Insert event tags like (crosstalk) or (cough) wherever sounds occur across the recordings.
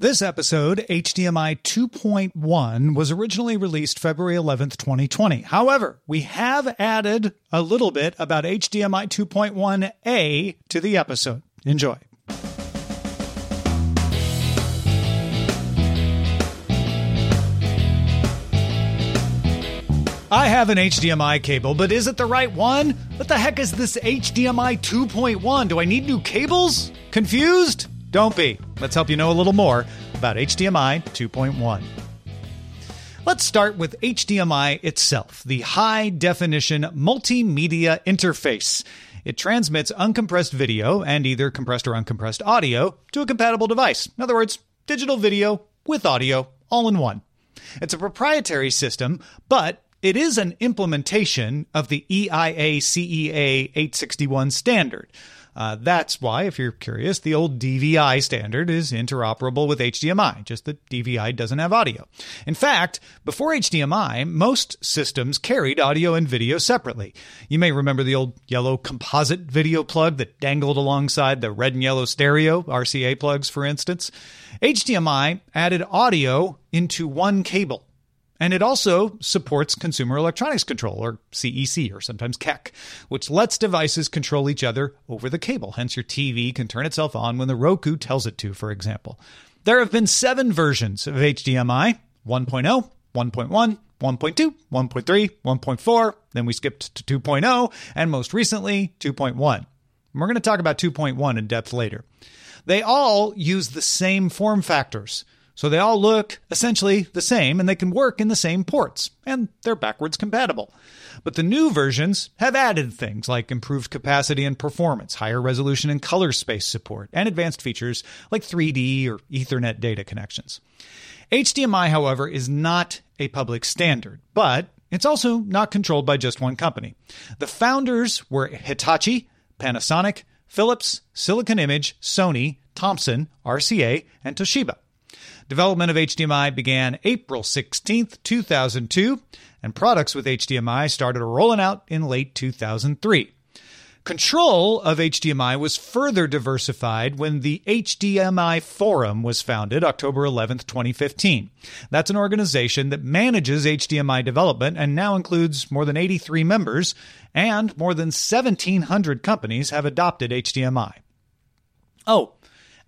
This episode, HDMI 2.1, was originally released February 11th, 2020. However, we have added a little bit about HDMI 2.1a to the episode. Enjoy. I have an HDMI cable, but is it the right one? What the heck is this HDMI 2.1? Do I need new cables? Confused? Don't be. Let's help you know a little more about HDMI 2.1. Let's start with HDMI itself, the high definition multimedia interface. It transmits uncompressed video and either compressed or uncompressed audio to a compatible device. In other words, digital video with audio all in one. It's a proprietary system, but it is an implementation of the EIA CEA 861 standard. Uh, that's why, if you're curious, the old DVI standard is interoperable with HDMI, just that DVI doesn't have audio. In fact, before HDMI, most systems carried audio and video separately. You may remember the old yellow composite video plug that dangled alongside the red and yellow stereo, RCA plugs, for instance. HDMI added audio into one cable. And it also supports Consumer Electronics Control, or CEC, or sometimes CEC, which lets devices control each other over the cable. Hence, your TV can turn itself on when the Roku tells it to, for example. There have been seven versions of HDMI 1.0, 1.1, 1.2, 1.3, 1.4, then we skipped to 2.0, and most recently, 2.1. We're going to talk about 2.1 in depth later. They all use the same form factors. So they all look essentially the same and they can work in the same ports, and they're backwards compatible. But the new versions have added things like improved capacity and performance, higher resolution and color space support, and advanced features like 3D or Ethernet data connections. HDMI, however, is not a public standard, but it's also not controlled by just one company. The founders were Hitachi, Panasonic, Philips, Silicon Image, Sony, Thomson, RCA, and Toshiba. Development of HDMI began April 16th, 2002, and products with HDMI started rolling out in late 2003. Control of HDMI was further diversified when the HDMI Forum was founded October 11th, 2015. That's an organization that manages HDMI development and now includes more than 83 members, and more than 1,700 companies have adopted HDMI. Oh,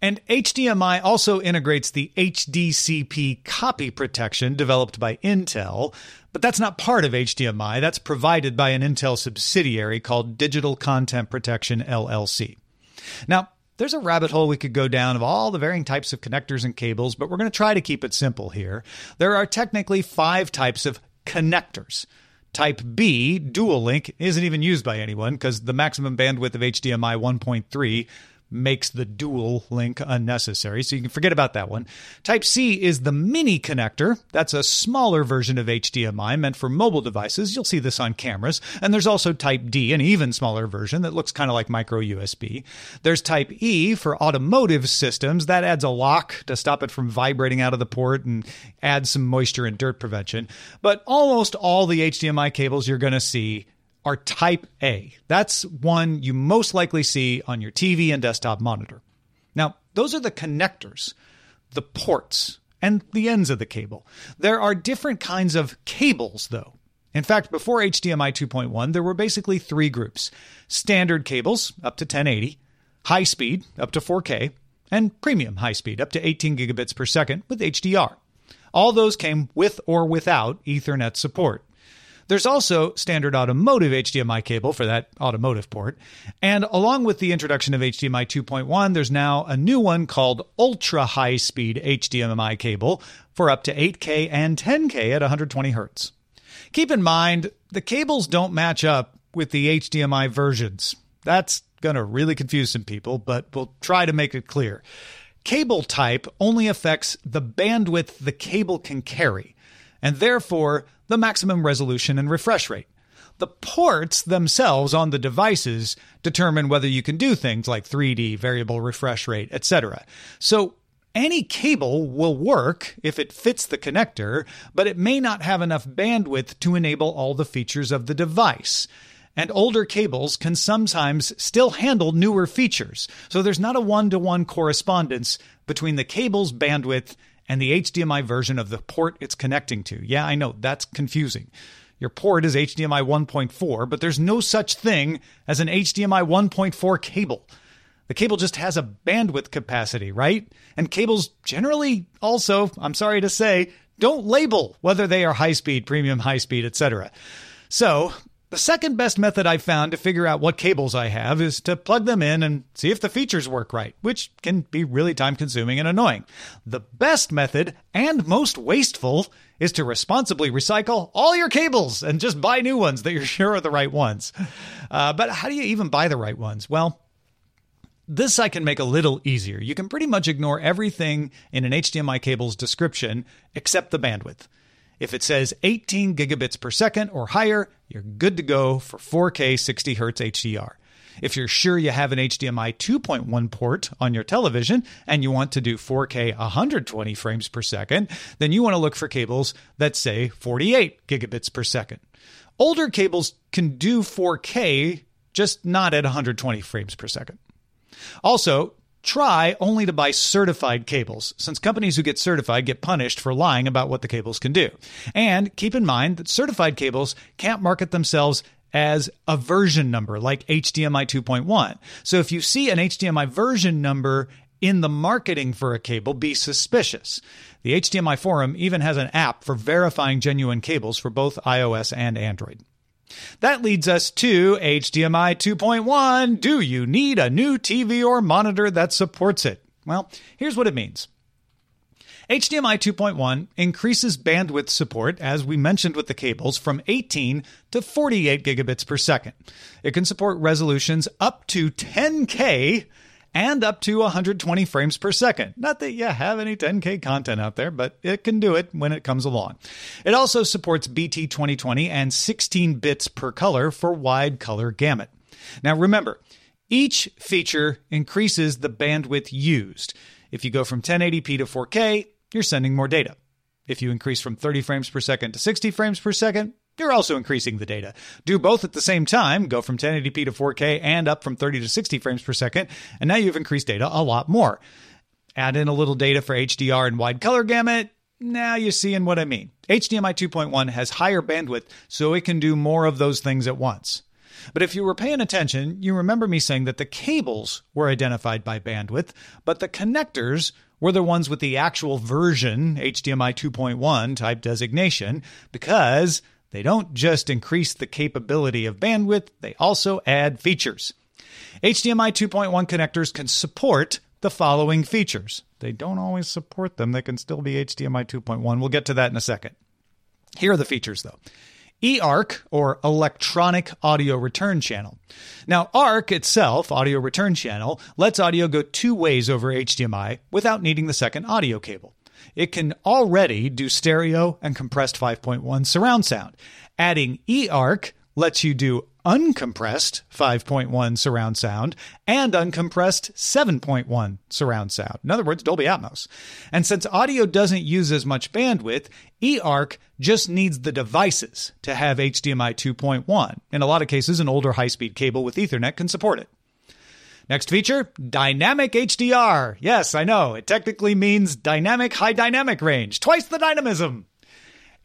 and HDMI also integrates the HDCP copy protection developed by Intel, but that's not part of HDMI. That's provided by an Intel subsidiary called Digital Content Protection LLC. Now, there's a rabbit hole we could go down of all the varying types of connectors and cables, but we're going to try to keep it simple here. There are technically five types of connectors. Type B, dual link, isn't even used by anyone because the maximum bandwidth of HDMI 1.3 makes the dual link unnecessary, so you can forget about that one. Type C is the mini connector. That's a smaller version of HDMI meant for mobile devices. You'll see this on cameras. And there's also Type D, an even smaller version that looks kind of like micro USB. There's Type E for automotive systems. That adds a lock to stop it from vibrating out of the port and adds some moisture and dirt prevention. But almost all the HDMI cables you're going to see are Type A. That's one you most likely see on your TV and desktop monitor. Now, those are the connectors, the ports, and the ends of the cable. There are different kinds of cables, though. In fact, before HDMI 2.1, there were basically three groups standard cables, up to 1080, high speed up to 4K, and premium high speed up to 18 gigabits per second with HDR. All those came with or without Ethernet support. There's also standard automotive HDMI cable for that automotive port. And along with the introduction of HDMI 2.1, there's now a new one called ultra high speed HDMI cable for up to 8K and 10K at 120 hertz. Keep in mind, the cables don't match up with the HDMI versions. That's going to really confuse some people, but we'll try to make it clear. Cable type only affects the bandwidth the cable can carry, and therefore the maximum resolution and refresh rate. The ports themselves on the devices determine whether you can do things like 3D, variable refresh rate, etc. So any cable will work if it fits the connector, but it may not have enough bandwidth to enable all the features of the device. And older cables can sometimes still handle newer features. So there's not a one to one correspondence between the cable's bandwidth and the HDMI version of the port it's connecting to. Yeah, I know, that's confusing. Your port is HDMI 1.4, but there's no such thing as an HDMI 1.4 cable. The cable just has a bandwidth capacity, right? And cables generally also, I'm sorry to say, don't label whether they are high speed, premium, high speed, etc. So, the second best method I've found to figure out what cables I have is to plug them in and see if the features work right, which can be really time consuming and annoying. The best method, and most wasteful, is to responsibly recycle all your cables and just buy new ones that you're (laughs) sure are the right ones. Uh, but how do you even buy the right ones? Well, this I can make a little easier. You can pretty much ignore everything in an HDMI cable's description except the bandwidth. If it says 18 gigabits per second or higher, you're good to go for 4K 60 Hz HDR. If you're sure you have an HDMI 2.1 port on your television and you want to do 4K 120 frames per second, then you want to look for cables that say 48 gigabits per second. Older cables can do 4K, just not at 120 frames per second. Also, try only to buy certified cables, since companies who get certified get punished for lying about what the cables can do. And keep in mind that certified cables can't market themselves as a version number like HDMI 2.1. So if you see an HDMI version number in the marketing for a cable, be suspicious. The HDMI Forum even has an app for verifying genuine cables for both iOS and Android. That leads us to HDMI 2.1. Do you need a new TV or monitor that supports it? Well, here's what it means. HDMI 2.1 increases bandwidth support, as we mentioned with the cables, from 18 to 48 gigabits per second. It can support resolutions up to 10K and up to 120 frames per second. Not that you have any 10K content out there, but it can do it when it comes along. It also supports BT 2020 and 16 bits per color for wide color gamut. Now remember, each feature increases the bandwidth used. If you go from 1080p to 4K, you're sending more data. If you increase from 30 frames per second to 60 frames per second, you're also increasing the data. Do both at the same time, go from 1080p to 4K and up from 30 to 60 frames per second, and now you've increased data a lot more. Add in a little data for HDR and wide color gamut. Now you're seeing what I mean. HDMI 2.1 has higher bandwidth, so it can do more of those things at once. But if you were paying attention, you remember me saying that the cables were identified by bandwidth, but the connectors were the ones with the actual version, HDMI 2.1 type designation, because they don't just increase the capability of bandwidth, they also add features. HDMI 2.1 connectors can support the following features. They don't always support them, they can still be HDMI 2.1. We'll get to that in a second. Here are the features though. eARC, or Electronic Audio Return Channel. Now, ARC itself, Audio Return Channel, lets audio go two ways over HDMI without needing the second audio cable it can already do stereo and compressed 5.1 surround sound. Adding eARC lets you do uncompressed 5.1 surround sound and uncompressed 7.1 surround sound. In other words, Dolby Atmos. And since audio doesn't use as much bandwidth, eARC just needs the devices to have HDMI 2.1. In a lot of cases, an older high speed cable with Ethernet can support it. Next feature, dynamic HDR. Yes, I know, it technically means dynamic high dynamic range, twice the dynamism.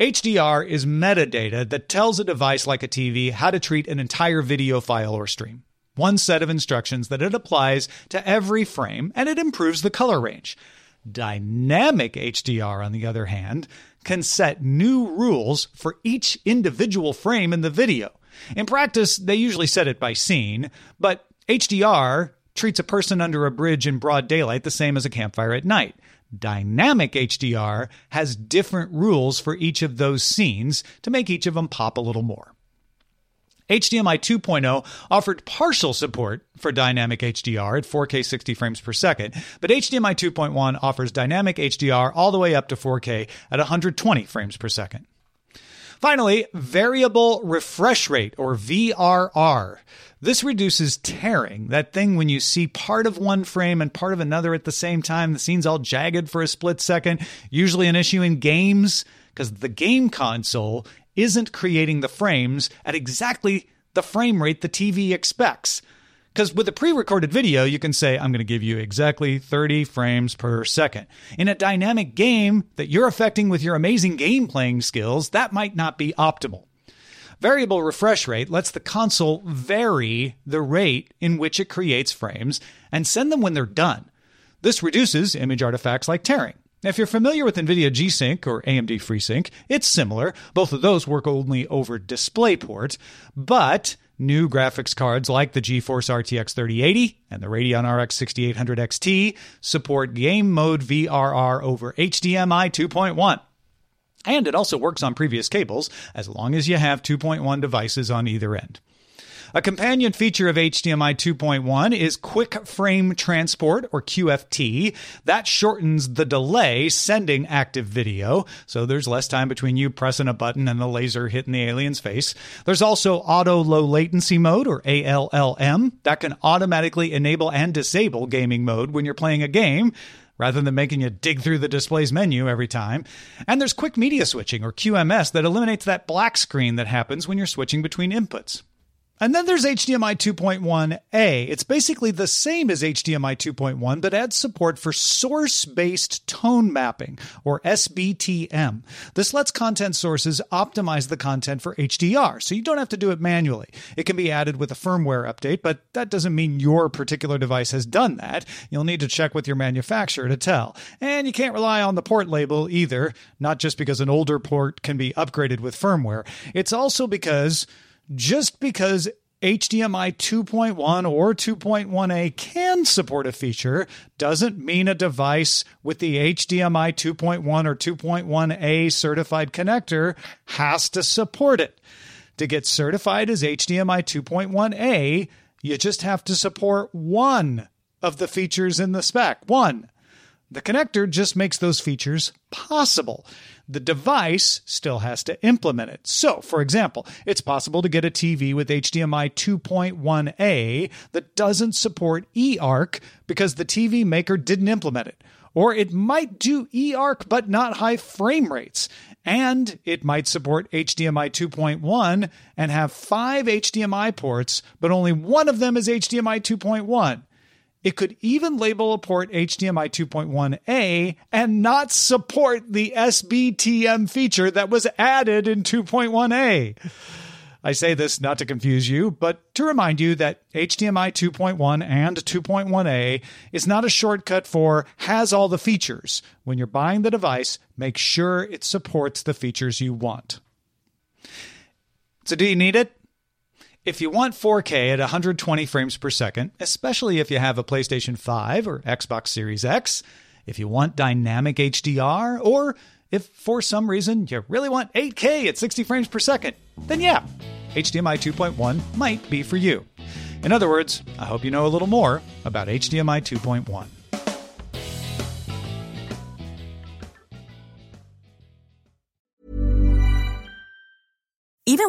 HDR is metadata that tells a device like a TV how to treat an entire video file or stream. one set of instructions that it applies to every frame and it improves the color range. Dynamic HDR, on the other hand, can set new rules for each individual frame in the video. In practice, they usually set it by scene, but HDR treats a person under a bridge in broad daylight the same as a campfire at night. Dynamic HDR has different rules for each of those scenes to make each of them pop a little more. HDMI 2.0 offered partial support for dynamic HDR at 4K 60 frames per second, but HDMI 2.1 offers dynamic HDR all the way up to 4K at 120 frames per second. Finally, variable refresh rate or VRR. This reduces tearing, that thing when you see part of one frame and part of another at the same time. The scene's all jagged for a split second, usually an issue in games because the game console isn't creating the frames at exactly the frame rate the TV expects. Because with a pre recorded video, you can say, I'm going to give you exactly 30 frames per second. In a dynamic game that you're affecting with your amazing game playing skills, that might not be optimal. Variable refresh rate lets the console vary the rate in which it creates frames and send them when they're done. This reduces image artifacts like tearing. Now, if you're familiar with NVIDIA G-Sync or AMD FreeSync, it's similar. Both of those work only over DisplayPort, but new graphics cards like the GeForce RTX 3080 and the Radeon RX 6800 XT support game mode VRR over HDMI 2.1. And it also works on previous cables as long as you have 2.1 devices on either end. A companion feature of HDMI 2.1 is Quick Frame Transport, or QFT. That shortens the delay sending active video, so there's less time between you pressing a button and the laser hitting the alien's face. There's also Auto Low Latency Mode, or ALLM, that can automatically enable and disable gaming mode when you're playing a game rather than making you dig through the display's menu every time. And there's quick media switching, or QMS, that eliminates that black screen that happens when you're switching between inputs. And then there's HDMI 2.1a. It's basically the same as HDMI 2.1, but adds support for source based tone mapping, or SBTM. This lets content sources optimize the content for HDR, so you don't have to do it manually. It can be added with a firmware update, but that doesn't mean your particular device has done that. You'll need to check with your manufacturer to tell. And you can't rely on the port label either, not just because an older port can be upgraded with firmware. It's also because just because HDMI 2.1 or 2.1a can support a feature doesn't mean a device with the HDMI 2.1 or 2.1a certified connector has to support it. To get certified as HDMI 2.1a, you just have to support one of the features in the spec. One. The connector just makes those features possible. The device still has to implement it. So, for example, it's possible to get a TV with HDMI 2.1a that doesn't support eARC because the TV maker didn't implement it. Or it might do eARC but not high frame rates. And it might support HDMI 2.1 and have five HDMI ports, but only one of them is HDMI 2.1. It could even label a port HDMI 2.1a and not support the SBTM feature that was added in 2.1a. I say this not to confuse you, but to remind you that HDMI 2.1 and 2.1a is not a shortcut for has all the features. When you're buying the device, make sure it supports the features you want. So, do you need it? If you want 4K at 120 frames per second, especially if you have a PlayStation 5 or Xbox Series X, if you want dynamic HDR, or if for some reason you really want 8K at 60 frames per second, then yeah, HDMI 2.1 might be for you. In other words, I hope you know a little more about HDMI 2.1.